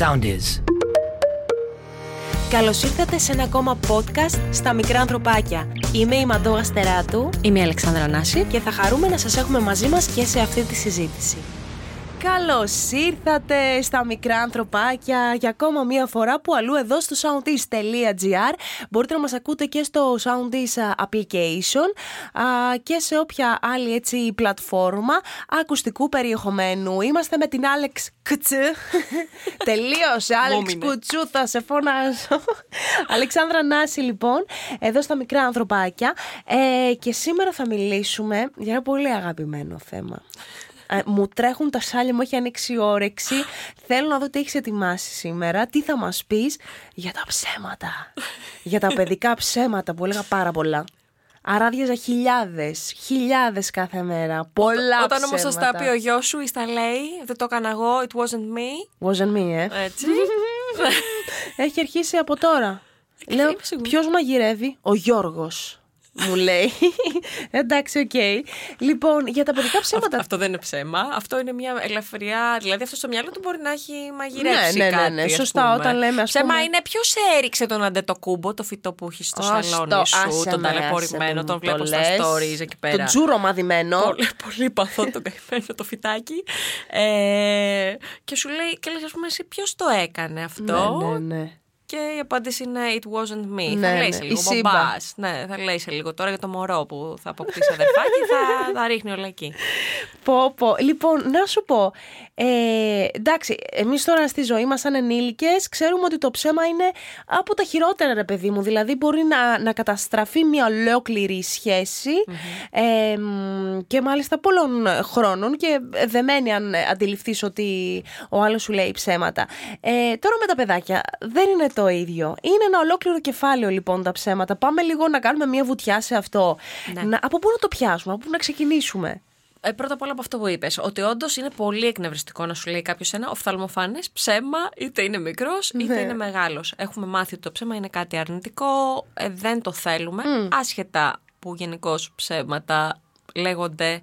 sound is. Καλώς ήρθατε σε ένα ακόμα podcast στα μικρά ανθρωπάκια. Είμαι η Μαντώ Αστεράτου Είμαι η Αλεξάνδρα Νάση. και θα χαρούμε να σας έχουμε μαζί μας και σε αυτή τη συζήτηση. Καλώς ήρθατε στα μικρά ανθρωπάκια για ακόμα μία φορά που αλλού εδώ στο soundis.gr μπορείτε να μας ακούτε και στο Soundis application α, και σε όποια άλλη έτσι πλατφόρμα ακουστικού περιεχομένου. Είμαστε με την Άλεξ Κουτσού. Τελείωσε, Άλεξ Μόμινε. Κουτσού, θα σε φωνάζω. Αλεξάνδρα Νάση λοιπόν, εδώ στα μικρά ανθρωπάκια ε, και σήμερα θα μιλήσουμε για ένα πολύ αγαπημένο θέμα. Ε, μου τρέχουν τα σάλια μου, έχει ανοίξει η όρεξη. Θέλω να δω τι έχεις ετοιμάσει σήμερα. Τι θα μας πεις για τα ψέματα. για τα παιδικά ψέματα που έλεγα πάρα πολλά. Αράδιαζα χιλιάδες, χιλιάδες κάθε μέρα. Πολλά Όταν όμως ψέματα. θα τα πει ο γιος σου ή στα λέει, δεν το έκανα εγώ, it wasn't me. Wasn't me, ε. Έτσι. Έχει αρχίσει από τώρα. Λέω, είμαι σίγουρη. ποιος μαγειρεύει, ο Γιώργος μου λέει. Εντάξει, οκ. Λοιπόν, για τα παιδικά ψέματα. Αυτό δεν είναι ψέμα. Αυτό είναι μια ελαφριά. Δηλαδή, αυτό στο μυαλό του μπορεί να έχει μαγειρέψει. Ναι, ναι, ναι, κάτι, ναι. ας Σωστά, πούμε. όταν λέμε, ας Ψέμα πούμε- είναι ποιος έριξε τον Αντετοκούμπο, το φυτό που έχεις στο Άστο, σαλόνι σου, άσε τον με, ταλαιπωρημένο, άσε τον με, βλέπω το στα λες. stories εκεί πέρα. Το τζούρο μαδημένο. Πολύ, πολύ παθό το καημένο το φυτάκι. Ε, και σου λέει, και λες, ας πούμε, εσύ ποιος το έκανε αυτό; Ναι, ναι, ναι. Και η απάντηση είναι It wasn't me. Ναι, θα λέει ναι, σε η λίγο. Σύμπα. Μπομπάς. Ναι, θα λέει σε λίγο τώρα για το μωρό που θα αποκτήσει αδερφάκι, θα τα ρίχνει όλα εκεί. Πω, πω. Λοιπόν, να σου πω. Ε, εντάξει, εμείς τώρα στη ζωή μας, σαν ενήλικες, ξέρουμε ότι το ψέμα είναι από τα χειρότερα, ρε παιδί μου. Δηλαδή, μπορεί να, να καταστραφεί μια ολόκληρη σχέση ε, μ, και μάλιστα πολλών χρόνων και δεμένη αν αντιληφθείς ότι ο άλλος σου λέει ψέματα. Ε, τώρα με τα παιδάκια δεν είναι το ίδιο. Είναι ένα ολόκληρο κεφάλαιο λοιπόν τα ψέματα. Πάμε λίγο να κάνουμε μια βουτιά σε αυτό. Ναι. Να, από πού να το πιάσουμε, από πού να ξεκινήσουμε; Ε, πρώτα απ' όλα από αυτό που είπες, ότι όντως είναι πολύ εκνευριστικό να σου λέει κάποιος ένα οφθαλμοφανέ ψέμα, είτε είναι μικρός είτε Ναι. είναι μεγάλος. Έχουμε μάθει ότι το ψέμα είναι κάτι αρνητικό, ε, δεν το θέλουμε, άσχετα που γενικώς ψέματα λέγονται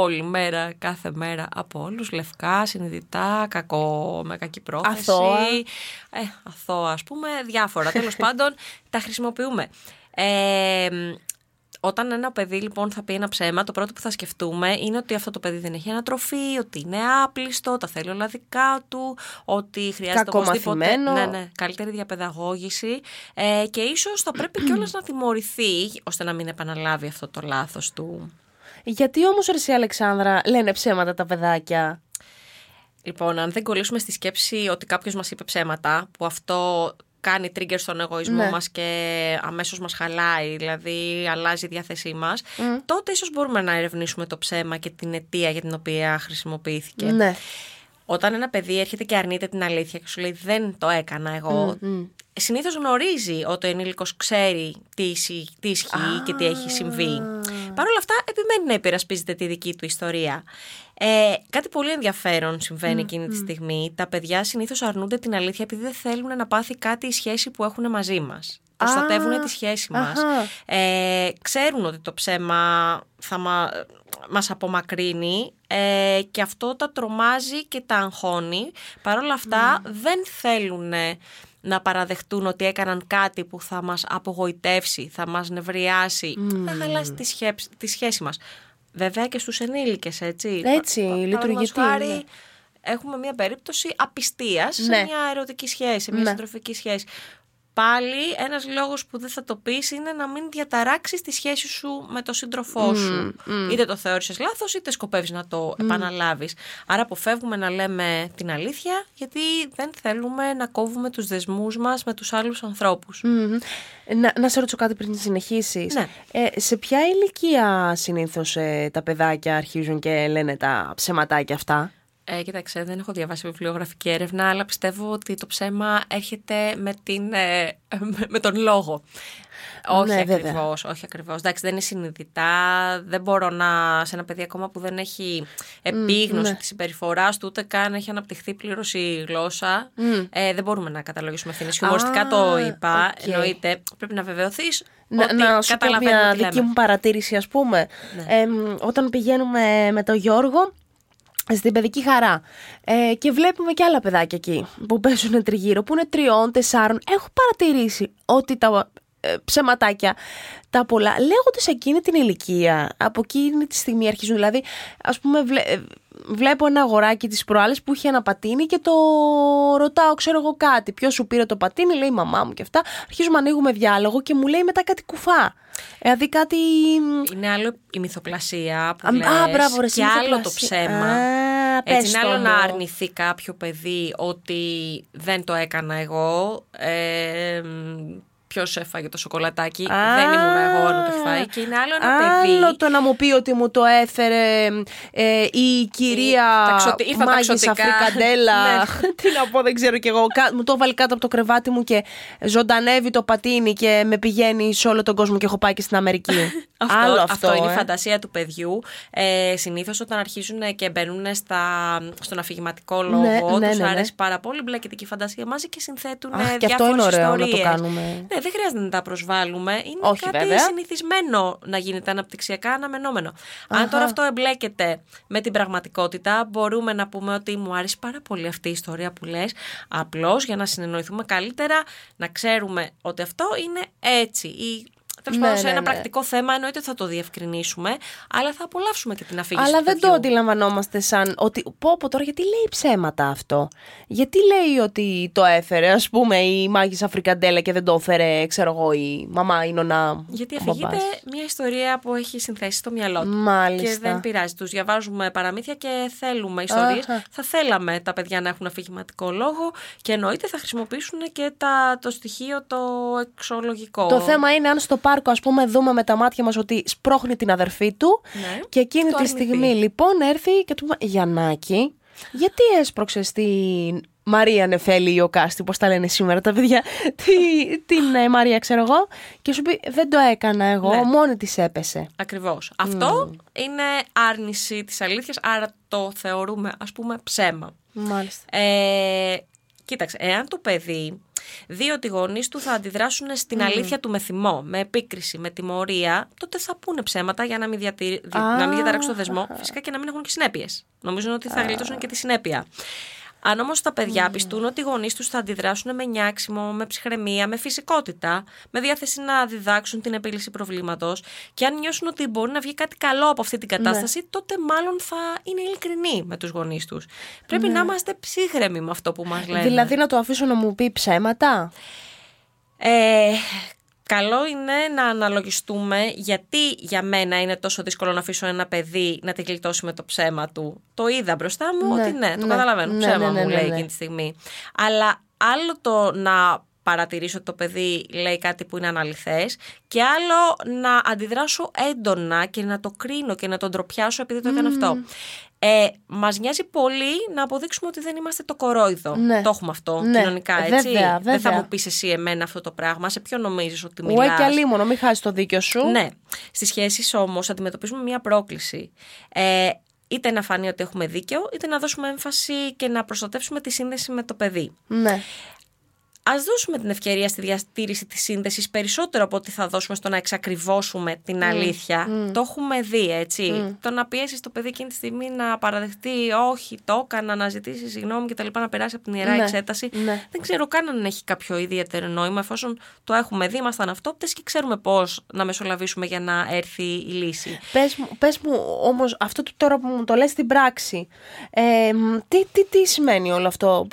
όλη μέρα, κάθε μέρα από όλους, λευκά, συνειδητά, κακό, με κακή πρόθεση. Αθώα. Ε, αθώα ας πούμε, διάφορα. Τέλος πάντων, τα χρησιμοποιούμε. Ε, όταν ένα παιδί λοιπόν θα πει ένα ψέμα, το πρώτο που θα σκεφτούμε είναι ότι αυτό το παιδί δεν έχει ανατροφή, ότι είναι άπλιστο, τα θέλει όλα δικά του, ότι χρειάζεται οπωσδήποτε Κακομαθημένο. ναι, ναι, καλύτερη διαπαιδαγώγηση ε, και ίσως θα πρέπει κιόλας να τιμωρηθεί ώστε να μην επαναλάβει αυτό το λάθος του. Γιατί όμως ρε εσύ Αλεξάνδρα λένε ψέματα τα παιδάκια; Λοιπόν, αν δεν κολλήσουμε στη σκέψη ότι κάποιος μας είπε ψέματα, που αυτό κάνει trigger στον εγωισμό Ναι. μας και αμέσως μας χαλάει, δηλαδή αλλάζει η διάθεσή μας, τότε ίσως μπορούμε να ερευνήσουμε το ψέμα και την αιτία για την οποία χρησιμοποιήθηκε. Ναι. Όταν ένα παιδί έρχεται και αρνείται την αλήθεια και σου λέει δεν το έκανα εγώ, συνήθως γνωρίζει ότι ο ενήλικος ξέρει τι, ισχύει- τι ισχύει και τι έχει συμβεί. Παρ' όλα αυτά επιμένει να υπερασπίζεται τη δική του ιστορία. Ε, κάτι πολύ ενδιαφέρον συμβαίνει εκείνη τη στιγμή. Τα παιδιά συνήθως αρνούνται την αλήθεια επειδή δεν θέλουν να πάθει κάτι η σχέση που έχουν μαζί μας. Προστατεύουν τη σχέση μας. αχα. Ε, ξέρουν ότι το ψέμα θα μα, μας απομακρύνει ε, και αυτό τα τρομάζει και τα αγχώνει. Παρ' όλα αυτά δεν θέλουν να παραδεχτούν ότι έκαναν κάτι που θα μας απογοητεύσει, θα μας νευριάσει, θα χαλάσει τη, σχέση, τη σχέση μας. Βέβαια και στους ενήλικες, έτσι. Έτσι, Πα- πα- λειτουργεί παραδείγματος τι, χάρη, ναι. Έχουμε μια περίπτωση απιστίας Ναι. σε μια ερωτική σχέση, σε μια Ναι. συντροφική σχέση. Πάλι ένας λόγος που δεν θα το πεις είναι να μην διαταράξεις τη σχέση σου με τον σύντροφό σου. Είτε το θεώρησες λάθος είτε σκοπεύεις να το επαναλάβεις. Άρα αποφεύγουμε να λέμε την αλήθεια γιατί δεν θέλουμε να κόβουμε τους δεσμούς μας με τους άλλους ανθρώπους. Μμμ. Να, να σε ρωτήσω κάτι πριν συνεχίσεις. Ναι. Ε, σε ποια ηλικία συνήθως ε, τα παιδάκια αρχίζουν και λένε τα ψεματάκια αυτά; Ε, κοίταξε, δεν έχω διαβάσει βιβλιογραφική έρευνα, αλλά πιστεύω ότι το ψέμα έρχεται με, την, ε, με- με τον λόγο. Όχι Ναι, βέβαια. ακριβώς, όχι ακριβώς. Εντάξει, δεν είναι συνειδητά. Δεν μπορώ να. σε ένα παιδί ακόμα που δεν έχει επίγνωση ναι. της συμπεριφοράς του, ούτε καν έχει αναπτυχθεί πλήρως η γλώσσα. Ε, δεν μπορούμε να καταλογίσουμε ευθύνες. Χιουμοριστικά το είπα. οκ. Εννοείται, πρέπει να βεβαιωθείς Να, ότι να σου πω καταλαβαίνουμε μια τι δική λέμε. μου παρατήρηση ας πούμε. Ναι. Ε, μ, όταν πηγαίνουμε με τον Γιώργο στην παιδική χαρά. Ε, και βλέπουμε και άλλα παιδάκια εκεί που παίζουν τριγύρω, που είναι τριών, τεσσάρων. Έχω παρατηρήσει ότι τα ε, ψεματάκια τα πολλά λέγονται σε εκείνη την ηλικία. Από εκείνη τη στιγμή αρχίζουν. Δηλαδή, ας πούμε, βλέ, ε, βλέπω ένα αγοράκι της προάλλε που είχε ένα πατίνι και το ρωτάω, ξέρω εγώ κάτι. Ποιος σου πήρε το πατίνι, λέει η μαμά μου και αυτά. Αρχίζουμε να ανοίγουμε διάλογο και μου λέει μετά κάτι κουφά. Δηλαδή κάτι. Είναι άλλο η μυθοπλασία που Α, λες, α, μπράβο, ρε, και μυθοπλασία. άλλο το ψέμα. Α, Έτσι, πες είναι το άλλο να μου. αρνηθεί κάποιο παιδί ότι δεν το έκανα εγώ. Ε, Ποιος έφαγε το σοκολατάκι. Α. δεν ήμουν εγώ να το έχει φάει. Και είναι άλλο ένα παιδί. Άλλο το να μου πει ότι μου το έφερε ε, η κυρία ταξοτι- ήρθα Μάγης ταξωτικά. Αφρικαντέλα. Ναι. Τι να πω, δεν ξέρω κι εγώ. Κα- Μου το βάλει κάτω από το κρεβάτι μου και ζωντανεύει το πατίνι και με πηγαίνει σε όλο τον κόσμο και έχω πάει και στην Αμερική. Αυτό, Άλλο αυτό, είναι η ε. φαντασία του παιδιού. Ε, Συνήθως όταν αρχίζουν και μπαίνουν στα, στον αφηγηματικό λόγο, Ναι, τους ναι, ναι, ναι. αρέσει πάρα πολύ, μπλέκεται και η φαντασία μαζί και συνθέτουν Αχ, ε, και αυτό διάφορες είναι ωραίο να το ιστορίες. κάνουμε. Ναι, δεν χρειάζεται να τα προσβάλλουμε. Είναι Όχι, κάτι βέβαια. συνηθισμένο να γίνεται αναπτυξιακά αναμενόμενο. Αν τώρα αυτό εμπλέκεται με την πραγματικότητα, μπορούμε να πούμε ότι μου άρεσε πάρα πολύ αυτή η ιστορία που λες. Απλώς για να συνεννοηθούμε καλύτερα, να ξέρουμε ότι αυτό είναι έτσι. Ή, Τέλο Ναι, πάντων, σε ναι, ένα ναι. πρακτικό θέμα εννοείται ότι θα το διευκρινίσουμε, αλλά θα απολαύσουμε και την αφήγηση. Αλλά του δεν το παιδιού. αντιλαμβανόμαστε σαν ότι. Πω, πω τώρα, γιατί λέει ψέματα αυτό; Γιατί λέει ότι το έφερε, ας πούμε, η Μάγισσα Αφρικαντέλα και δεν το έφερε, ξέρω εγώ, η μαμά, η νονά. Γιατί ο αφηγείται μπαμπάς. μια ιστορία που έχει συνθέσει στο μυαλό του. Μάλιστα. Και δεν πειράζει. Τους διαβάζουμε παραμύθια και θέλουμε ιστορίες. Αχα. Θα θέλαμε τα παιδιά να έχουν αφηγηματικό λόγο και εννοείται θα χρησιμοποιήσουν και τα, το στοιχείο το εξολογικό. Το θέμα είναι αν στο πάρκο, ας πούμε, δούμε με τα μάτια μας ότι σπρώχνει την αδερφή του Ναι. και εκείνη Το τη αρνηθεί. στιγμή λοιπόν έρθει και του πούμε Γιαννάκη, γιατί έσπρωξε την Μαρία Νεφέλη ή ο Κάστη, πώς τα λένε σήμερα τα παιδιά, τη, την ε, Μαρία, ξέρω εγώ, και σου πει Δεν το έκανα εγώ, Ναι. μόνη της έπεσε. Ακριβώς. Αυτό είναι άρνηση της αλήθειας, άρα το θεωρούμε ας πούμε ψέμα. Μάλιστα. Ε, κοίταξε, εάν το παιδί δει ότι οι γονείς του θα αντιδράσουν στην αλήθεια του με θυμό, με επίκριση, με τιμωρία, τότε θα πούνε ψέματα για να μην, διατηρ... δι- να μην διαταράξουν το δεσμό, φυσικά και να μην έχουν και συνέπειες. Νομίζω ότι θα γλιτώσουν και τη συνέπεια. Αν όμως τα παιδιά πιστούν ότι οι γονείς τους θα αντιδράσουν με νιάξιμο, με ψυχραιμία, με φυσικότητα, με διάθεση να διδάξουν την επίλυση προβλήματος και αν νιώσουν ότι μπορεί να βγει κάτι καλό από αυτή την κατάσταση, τότε μάλλον θα είναι ειλικρινοί με τους γονείς τους. Πρέπει να είμαστε ψύχρεμοι με αυτό που μας λένε. Δηλαδή να το αφήσω να μου πει ψέματα; Ε, καλό είναι να αναλογιστούμε γιατί για μένα είναι τόσο δύσκολο να αφήσω ένα παιδί να τη γλιτώσει με το ψέμα του. Το είδα μπροστά μου Ναι, ότι ναι, το ναι, καταλαβαίνω. ναι, ψέμα ναι, ναι, μου ναι, λέει ναι. εκείνη τη στιγμή. Αλλά άλλο το να παρατηρήσω ότι το παιδί λέει κάτι που είναι αναλυθές και άλλο να αντιδράσω έντονα και να το κρίνω και να τον ντροπιάσω επειδή το έκανε αυτό. Ε, μας νοιάζει πολύ να αποδείξουμε ότι δεν είμαστε το κορόιδο. Ναι. Το έχουμε αυτό Ναι. κοινωνικά, έτσι. Βέβαια, Δεν θα βέβαια. μου πεις εσύ εμένα αυτό το πράγμα. Σε ποιο νομίζεις ότι Ουέ μιλάς; και αλίμονο, μην χάσεις το δίκιο σου. Ναι. Στις σχέσεις όμως αντιμετωπίζουμε μια πρόκληση. Ε, είτε να φανεί ότι έχουμε δίκαιο, είτε να δώσουμε έμφαση και να προστατεύσουμε τη σύνδεση με το παιδί. ναι. Α δώσουμε την ευκαιρία στη διατήρηση της σύνδεσης περισσότερο από ότι θα δώσουμε στο να εξακριβώσουμε την αλήθεια. Το έχουμε δει, έτσι. Το να πιέσεις το παιδί εκείνη τη στιγμή να παραδεχτεί, Όχι, το έκανα, να ζητήσει συγγνώμη κτλ. Να περάσει από την ιερά Ναι, εξέταση. ναι. Δεν ξέρω καν αν έχει κάποιο ιδιαίτερο νόημα, εφόσον το έχουμε δει, ήμασταν αυτόπτες και ξέρουμε πώς να μεσολαβήσουμε για να έρθει η λύση. Πες μου, πες μου όμως αυτό το- τώρα που μου το λες στην πράξη, ε, μ, τι, τι, τι σημαίνει όλο αυτό;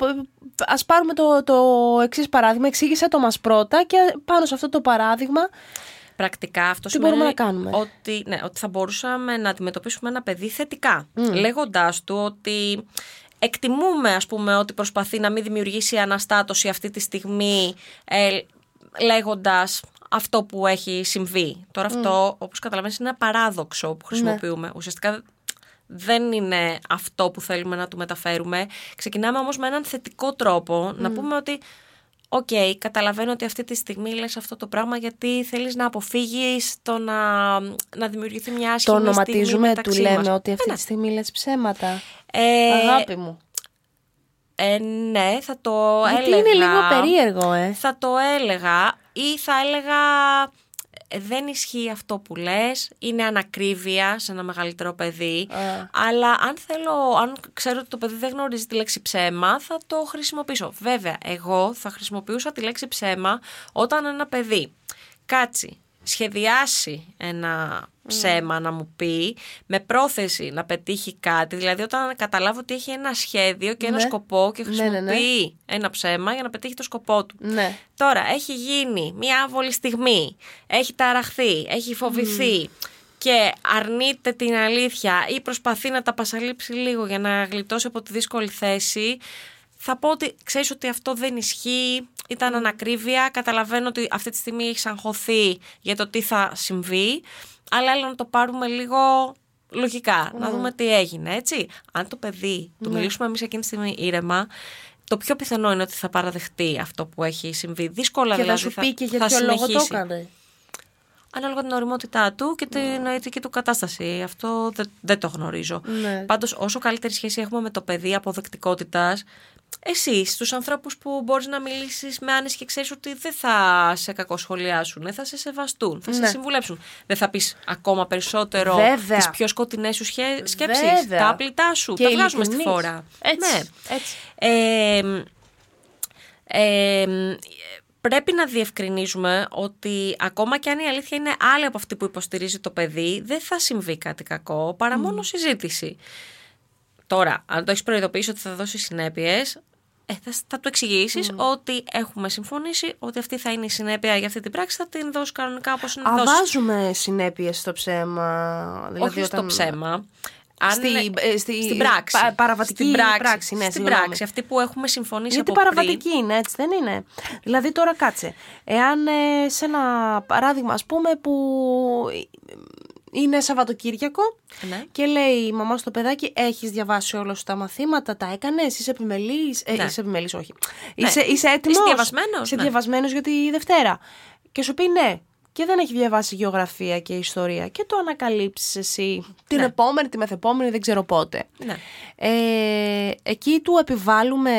Π- Ας πάρουμε το, το εξής παράδειγμα, εξήγησε το μας πρώτα και πάνω σε αυτό το παράδειγμα Πρακτικά αυτό Τι σημαίνει μπορούμε να κάνουμε; Ότι, ναι, ότι θα μπορούσαμε να αντιμετωπίσουμε ένα παιδί θετικά. Λέγοντάς του ότι εκτιμούμε ας πούμε ότι προσπαθεί να μην δημιουργήσει αναστάτωση αυτή τη στιγμή ε, λέγοντας αυτό που έχει συμβεί. Τώρα αυτό όπως καταλαβαίνεις είναι ένα παράδοξο που χρησιμοποιούμε. Ουσιαστικά δεν είναι αυτό που θέλουμε να του μεταφέρουμε. Ξεκινάμε όμως με έναν θετικό τρόπο να πούμε ότι Οκ, καταλαβαίνω ότι αυτή τη στιγμή λες αυτό το πράγμα γιατί θέλεις να αποφύγεις το να, να δημιουργηθεί μια το άσχημη στιγμή ονοματίζουμε, του μεταξύ λέμε μας. ότι Ε, αυτή ναι. τη στιγμή λες ψέματα. Ε, Αγάπη μου. ε, ναι, θα το Γιατί έλεγα. είναι λίγο περίεργο, ε. Θα το έλεγα ή θα έλεγα δεν ισχύει αυτό που λες, είναι ανακρίβεια σε ένα μεγαλύτερο παιδί, Α. αλλά αν θέλω, αν ξέρω ότι το παιδί δεν γνωρίζει τη λέξη ψέμα, θα το χρησιμοποιήσω. Βέβαια, εγώ θα χρησιμοποιούσα τη λέξη ψέμα όταν ένα παιδί κάτσει, σχεδιάσει ένα ψέμα να μου πει με πρόθεση να πετύχει κάτι, δηλαδή όταν καταλάβω ότι έχει ένα σχέδιο και ένα Ναι. σκοπό και Ναι, ναι, ναι. χρησιμοποιεί ένα ψέμα για να πετύχει το σκοπό του. Ναι. Τώρα, έχει γίνει μια άβολη στιγμή, έχει ταραχθεί, έχει φοβηθεί και αρνείται την αλήθεια ή προσπαθεί να τα πασαλείψει λίγο για να γλιτώσει από τη δύσκολη θέση, θα πω ότι ξέρεις ότι αυτό δεν ισχύει, ήταν ανακρίβεια, καταλαβαίνω ότι αυτή τη στιγμή έχει αγχωθεί για το τι θα συμβεί, αλλά έλα να το πάρουμε λίγο λογικά, να δούμε τι έγινε, έτσι. Αν το παιδί, του μιλήσουμε εμείς εκείνη τη στιγμή ήρεμα, το πιο πιθανό είναι ότι θα παραδεχτεί αυτό που έχει συμβεί. Δύσκολα Και θα δηλαδή σου πει και για θα ποιο λόγο το συνεχίσει. έκανε. Ανάλογα την οριμότητά του και την νοητική του κατάσταση. Αυτό δεν, δεν το γνωρίζω. Ναι. Πάντως, όσο καλύτερη σχέση έχουμε με το παιδί αποδεκτικότητας, εσύ, στους ανθρώπους που μπορείς να μιλήσεις με άνεση και ξέρεις ότι δεν θα σε κακοσχολιάσουν, θα σε σεβαστούν, θα σε Ναι. συμβουλέψουν. Δεν θα πεις ακόμα περισσότερο Βέβαια. τις πιο σκοτεινές σου σκέψει, Βέβαια. τα απλητά σου. Και τα βγάζουμε στη ειλικρινής. φόρα. Έτσι, Ναι. έτσι. Ε, ε, πρέπει να διευκρινίζουμε ότι ακόμα και αν η αλήθεια είναι άλλη από αυτή που υποστηρίζει το παιδί, δεν θα συμβεί κάτι κακό, παρά μόνο συζήτηση. Τώρα, αν το έχεις προειδοποιήσει ότι θα δώσει συνέπειες, ε, θα, θα του εξηγήσεις ότι έχουμε συμφωνήσει ότι αυτή θα είναι η συνέπεια για αυτή την πράξη, θα την δώσει κανονικά όπως είναι Α, δώσει. βάζουμε συνέπειες στο ψέμα. Δηλαδή Όχι στο ψέμα. Αν Στη- είναι- ε, στη- στην πράξη. πα- παραβατική στην πράξη, πράξη, ναι, στην συγγνώμη. πράξη, αυτή που έχουμε συμφωνήσει Γιατί από πριν. παραβατική είναι, έτσι δεν είναι; Δηλαδή τώρα κάτσε. Εάν ε, σε ένα παράδειγμα, ας πούμε, που είναι Σαββατοκύριακο Ναι. και λέει η μαμά στο παιδάκι: Έχεις διαβάσει όλα σου τα μαθήματα, τα έκανες, είσαι επιμελής. Ε, Ναι. Είσαι επιμελής, όχι. Ναι. Είσαι, είσαι έτοιμος. Είσαι διαβασμένος, Είσαι ναι. διαβασμένος για τη Δευτέρα. Και σου πει ναι. Και δεν έχει διαβάσει γεωγραφία και ιστορία. Και το ανακαλύψεις εσύ την Ναι. επόμενη, τη μεθεπόμενη, δεν ξέρω πότε. Ναι. Ε, εκεί του επιβάλλουμε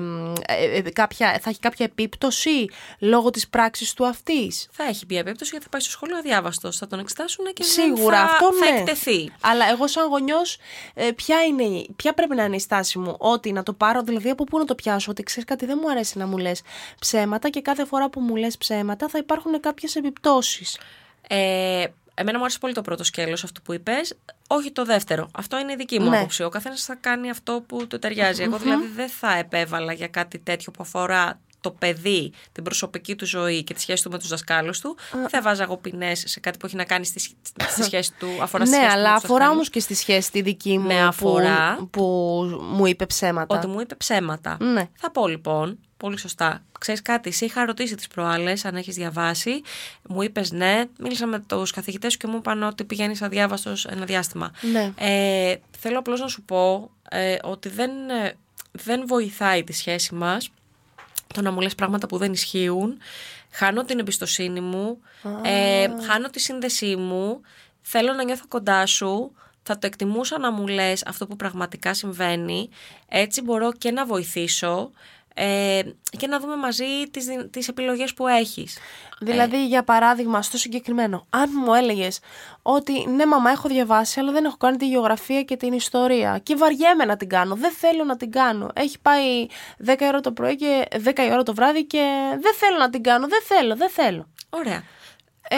μ, ε, ε, κάποια, θα έχει κάποια επίπτωση λόγω της πράξης του αυτής; Θα έχει μια επίπτωση γιατί θα πάει στο σχολείο αδιάβαστος. Θα τον εξετάσουν και Σίγουρα δεν θα, αυτό θα ναι. εκτεθεί. Αλλά εγώ σαν γονιός ε, ποια, είναι, η- ποια πρέπει να είναι η στάση μου; Ότι να το πάρω, δηλαδή από πού να το πιάσω, ότι ξέρεις κάτι δεν μου αρέσει να μου λες ψέματα και κάθε φορά που μου λες ψέματα θα υπάρχουν κάποιες επιπτώσεις. Ε, εμένα μου άρεσε πολύ το πρώτο σκέλος αυτό που είπες. Όχι το δεύτερο. Αυτό είναι η δική μου Ναι. άποψη. Ο καθένας θα κάνει αυτό που του ταιριάζει. Εγώ δηλαδή δεν θα επέβαλα για κάτι τέτοιο που αφορά το παιδί, την προσωπική του ζωή και τη σχέση του με τους δασκάλους του. Δεν θα βάζα εγώ ποινέ σε κάτι που έχει να κάνει στη, σχ- στη σχέση του. Αφορά στη ναι, σχέση του αλλά με τους αφορά δασκάλους. όμως και στη σχέση τη δική μου Με που- αφορά. που, μου είπε ψέματα. Ότι μου είπε ψέματα. Ναι. Θα πω λοιπόν, πολύ σωστά. Ξέρεις κάτι, σε είχα ρωτήσει τις προάλλες, αν έχεις διαβάσει. Μου είπες ναι. Μίλησα με τους καθηγητές σου και μου είπαν ότι πηγαίνεις αδιάβαστος ένα διάστημα. Ναι. Ε, θέλω απλώς να σου πω ε, ότι δεν, ε, δεν βοηθάει τη σχέση μας το να μου λες πράγματα που δεν ισχύουν. Χάνω την εμπιστοσύνη μου, ε, χάνω τη σύνδεσή μου, θέλω να νιώθω κοντά σου, θα το εκτιμούσα να μου λες αυτό που πραγματικά συμβαίνει, έτσι μπορώ και να βοηθήσω ε, και να δούμε μαζί τις, δι- τις επιλογές που έχεις. Δηλαδή, για παράδειγμα, στο συγκεκριμένο, αν μου έλεγες ότι ναι, μαμά, έχω διαβάσει, αλλά δεν έχω κάνει τη γεωγραφία και την ιστορία. Και βαριέμαι να την κάνω. Δεν θέλω να την κάνω. Έχει πάει 10 ώρα το πρωί και 10 η ώρα το βράδυ και δεν θέλω να την κάνω. Δεν θέλω, δεν θέλω. Ωραία. Ε,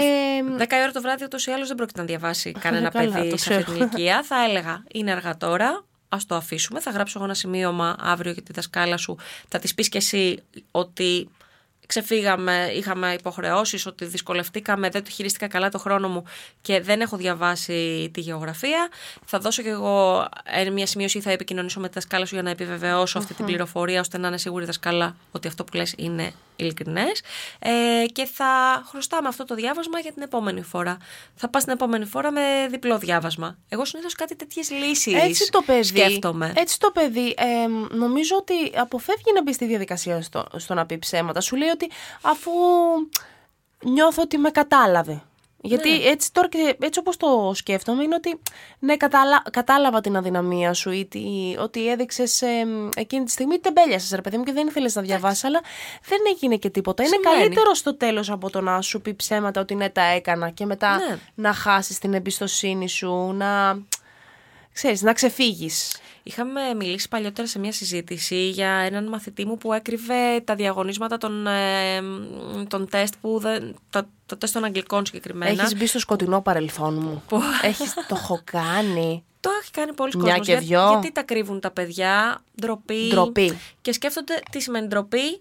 10 η ώρα το βράδυ ούτως ή άλλως δεν πρόκειται να διαβάσει κανένα Καλά, παιδί το σε αυτή την ξέρω. ηλικία. Θα έλεγα είναι αργά τώρα. Α το αφήσουμε. Θα γράψω εγώ ένα σημείωμα αύριο για τη δασκάλα σου. Θα τη πεις κι εσύ ότι ξεφύγαμε, είχαμε υποχρεώσεις, ότι δυσκολευτήκαμε, δεν το χειρίστηκα καλά το χρόνο μου και δεν έχω διαβάσει τη γεωγραφία. Θα δώσω κι εγώ ε, μια σημείωση ή θα επικοινωνήσω με τη δασκάλα σου για να επιβεβαιώσω αυτή την πληροφορία ώστε να είναι σίγουρη η δασκάλα ότι αυτό που λες είναι ειλικρινές ε, και θα χρωστάμε αυτό το διάβασμα για την επόμενη φορά. Θα πας την επόμενη φορά με διπλό διάβασμα. Εγώ συνήθως κάτι τέτοιες λύσεις έτσι το παιδί. σκέφτομαι. Έτσι το παιδί. ε, νομίζω ότι αποφεύγει να μπει στη διαδικασία στο, στο να πει ψέματα. Σου λέει ότι αφού νιώθω ότι με κατάλαβε. Γιατί Ναι. έτσι τώρα και έτσι όπως το σκέφτομαι είναι ότι ναι, κατάλα, κατάλαβα την αδυναμία σου ή τι- ότι έδειξες ε, εκείνη τη στιγμή τεμπέλιασες ρε παιδί μου και δεν ήθελες να διαβάσεις αλλά δεν έγινε και τίποτα. Είναι Συμβαίνει. καλύτερο στο τέλος από το να σου πει ψέματα ότι ναι τα έκανα και μετά Ναι. να χάσεις την εμπιστοσύνη σου, να, ξέρεις, να ξεφύγεις. Είχαμε μιλήσει παλιότερα σε μια συζήτηση για έναν μαθητή μου που έκρυβε τα διαγωνίσματα των, ε, των τεστ που δεν, τα, τα τεστ των αγγλικών συγκεκριμένα. Έχεις μπει στο σκοτεινό παρελθόν μου. Που- Έχεις, το έχω κάνει. Το έχει κάνει πολλοί Μια κόσμος. και Για- δυο. γιατί τα κρύβουν τα παιδιά, ντροπή. Ντροπή. Και σκέφτονται τι σημαίνει ντροπή.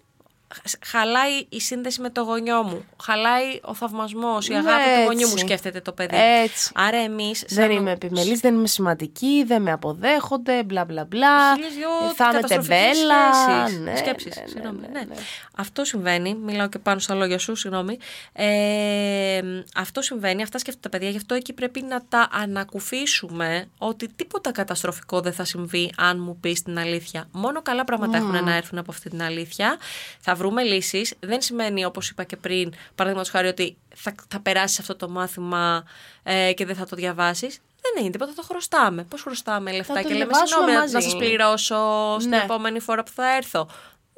Χ- Χαλάει η σύνδεση με το γονιό μου. Χαλάει ο θαυμασμός, η Ναι, αγάπη του γονιού μου, έτσι. σκέφτεται το παιδί. Έτσι. Άρα εμείς. Δεν είμαι επιμελής, δεν είμαι σημαντική, δεν με αποδέχονται, μπλα μπλα μπλα. Χίλιες δυο Θα είμαι καταστροφικές τεμπέλα. σχέσεις. Ναι, Σκέψεις, ναι, ναι, συγγνώμη, ναι, ναι. ναι. Αυτό συμβαίνει, μιλάω και πάνω στα λόγια σου, συγγνώμη. Ε, αυτό συμβαίνει, αυτά σκέφτονται τα παιδιά, γι' αυτό εκεί πρέπει να τα ανακουφίσουμε ότι τίποτα καταστροφικό δεν θα συμβεί αν μου πεις την αλήθεια. Μόνο καλά πράγματα έχουν να έρθουν από αυτή την αλήθεια. Θα βρούμε λύσεις. Δεν σημαίνει, όπως είπα και πριν, παραδείγματος χάρη, ότι θα, θα περάσεις αυτό το μάθημα ε, και δεν θα το διαβάσεις. Δεν είναι τίποτα, το χρωστάμε. Πώς χρωστάμε λεφτά το και λέμε διαβάσουμε συγγνώμη να- μαζί. να σας πληρώσω στην Ναι. επόμενη φορά που θα έρθω.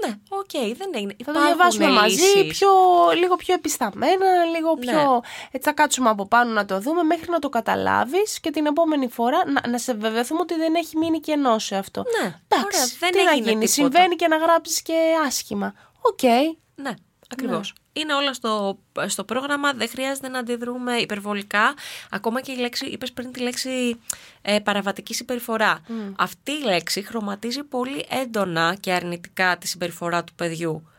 Ναι, οκ, δεν έγινε. Θα το Υπάρχουν διαβάσουμε μαζί, λύσεις. πιο, λίγο πιο επισταμένα, λίγο Ναι. πιο... Έτσι θα κάτσουμε από πάνω να το δούμε μέχρι να το καταλάβεις και την επόμενη φορά να, να σε βεβαιωθούμε ότι δεν έχει μείνει κενό σε αυτό. Ναι, Εντάξει, ωραία, δεν τι να έγινε γίνει, τίποτα. συμβαίνει και να γράψεις και άσχημα. Οκ. Ναι, ακριβώς. Είναι όλα στο, στο πρόγραμμα, δεν χρειάζεται να αντιδρούμε υπερβολικά. Ακόμα και η λέξη, είπες πριν τη λέξη ε, παραβατική συμπεριφορά. Αυτή η λέξη χρωματίζει πολύ έντονα και αρνητικά τη συμπεριφορά του παιδιού.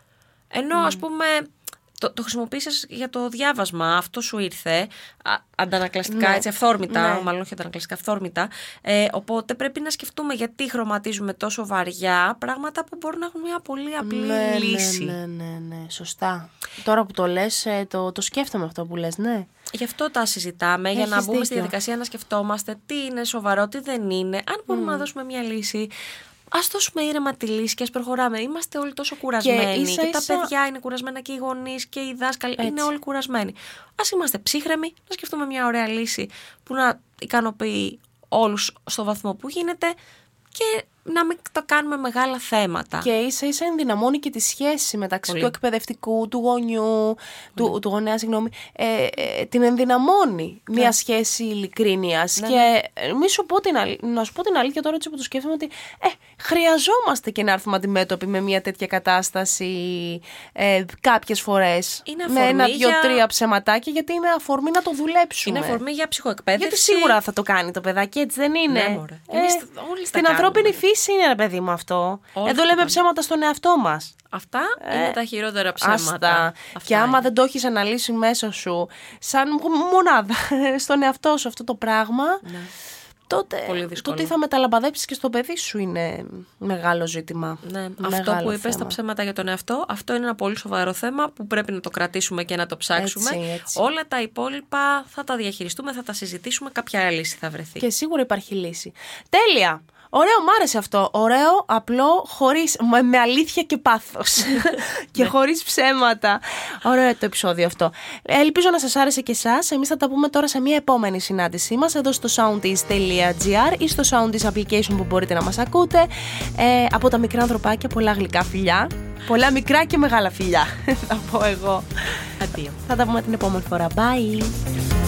Ενώ ας πούμε το, το χρησιμοποίησες για το διάβασμα, αυτό σου ήρθε α, αντανακλαστικά, Ναι. έτσι αυθόρμητα, Ναι. μάλλον όχι αντανακλαστικά, αυθόρμητα. Ε, οπότε πρέπει να σκεφτούμε γιατί χρωματίζουμε τόσο βαριά πράγματα που μπορούν να έχουν μια πολύ απλή Ναι, λύση. ναι, ναι, ναι, ναι, σωστά. Τώρα που το λες, ε, το, το σκέφτομαι αυτό που λες, ναι. Γι' αυτό τα συζητάμε, για να Έχεις μπούμε στη δίκιο. διαδικασία να σκεφτόμαστε τι είναι σοβαρό, τι δεν είναι. Αν μπορούμε να δώσουμε μια λύση, ας δώσουμε ήρεμα τη λύση και ας προχωράμε. Είμαστε όλοι τόσο κουρασμένοι. Και, ίσα τα ίσα- παιδιά είναι κουρασμένα και οι γονείς και οι δάσκαλοι είναι Έτσι. όλοι κουρασμένοι. Α είμαστε ψύχρεμοι, να σκεφτούμε μια ωραία λύση που να ικανοποιεί όλους στο βαθμό που γίνεται και να μην το κάνουμε μεγάλα θέματα. Και ίσα ίσα ενδυναμώνει και τη σχέση μεταξύ Πολύ. του εκπαιδευτικού, του γονιού, του, του γονέα, συγγνώμη. Ε, ε, την ενδυναμώνει μια σχέση ειλικρίνειας. Και ε, μη σου πω την αλή- να σου πω την αλήθεια τώρα έτσι που το σκέφτομαι ότι ε, χρειαζόμαστε και να έρθουμε αντιμέτωποι με μια τέτοια κατάσταση ε, κάποιες φορές. Είναι με αφορμή ένα, δύο, για- τρία ψεματάκια γιατί είναι αφορμή να το δουλέψουμε. είναι αφορμή για ψυχοεκπαίδευση. Γιατί σίγουρα θα το κάνει το παιδάκι, έτσι δεν είναι; Ναι, μωρέ. Εμείς όλοι τα στην κάνουμε. ανθρώπινη φύση είναι, ρε παιδί μου, αυτό. Όλοι Εδώ τα λέμε κάνουμε. ψέματα στον εαυτό μας. Αυτά είναι τα χειρότερα ψέματα. Άστα. Αυτά Και άμα είναι. δεν το έχεις αναλύσει μέσα σου, σαν μονάδα, στον εαυτό σου αυτό το πράγμα, τότε Ναι. Πολύ το δύσκολο. τι θα μεταλαμπαδέψεις και στο παιδί σου είναι μεγάλο ζήτημα. Ναι, αυτό Μεγάλο που είπες, τα θέμα. ψέματα για τον εαυτό, αυτό είναι ένα πολύ σοβαρό θέμα που πρέπει να το κρατήσουμε και να το ψάξουμε. Έτσι, έτσι. Όλα τα υπόλοιπα θα τα διαχειριστούμε, θα τα συζητήσουμε, κάποια λύση θα βρεθεί. Και σίγουρα υπάρχει λύση. Τέλεια! Ωραίο, μ' άρεσε αυτό. Ωραίο, απλό, χωρίς, με, με αλήθεια και πάθος. και Ναι. χωρίς ψέματα. Ωραίο το επεισόδιο αυτό. Ε, Ελπίζω να σας άρεσε και εσάς. Εμείς θα τα πούμε τώρα σε μια επόμενη συνάντησή μας εδώ στο soundis.gr ή στο soundis application που μπορείτε να μας ακούτε. Ε, από τα μικρά ανθρωπάκια, πολλά γλυκά φιλιά. Πολλά μικρά και μεγάλα φιλιά, θα πω εγώ. Αντίο. Θα τα πούμε την επόμενη φορά. Bye!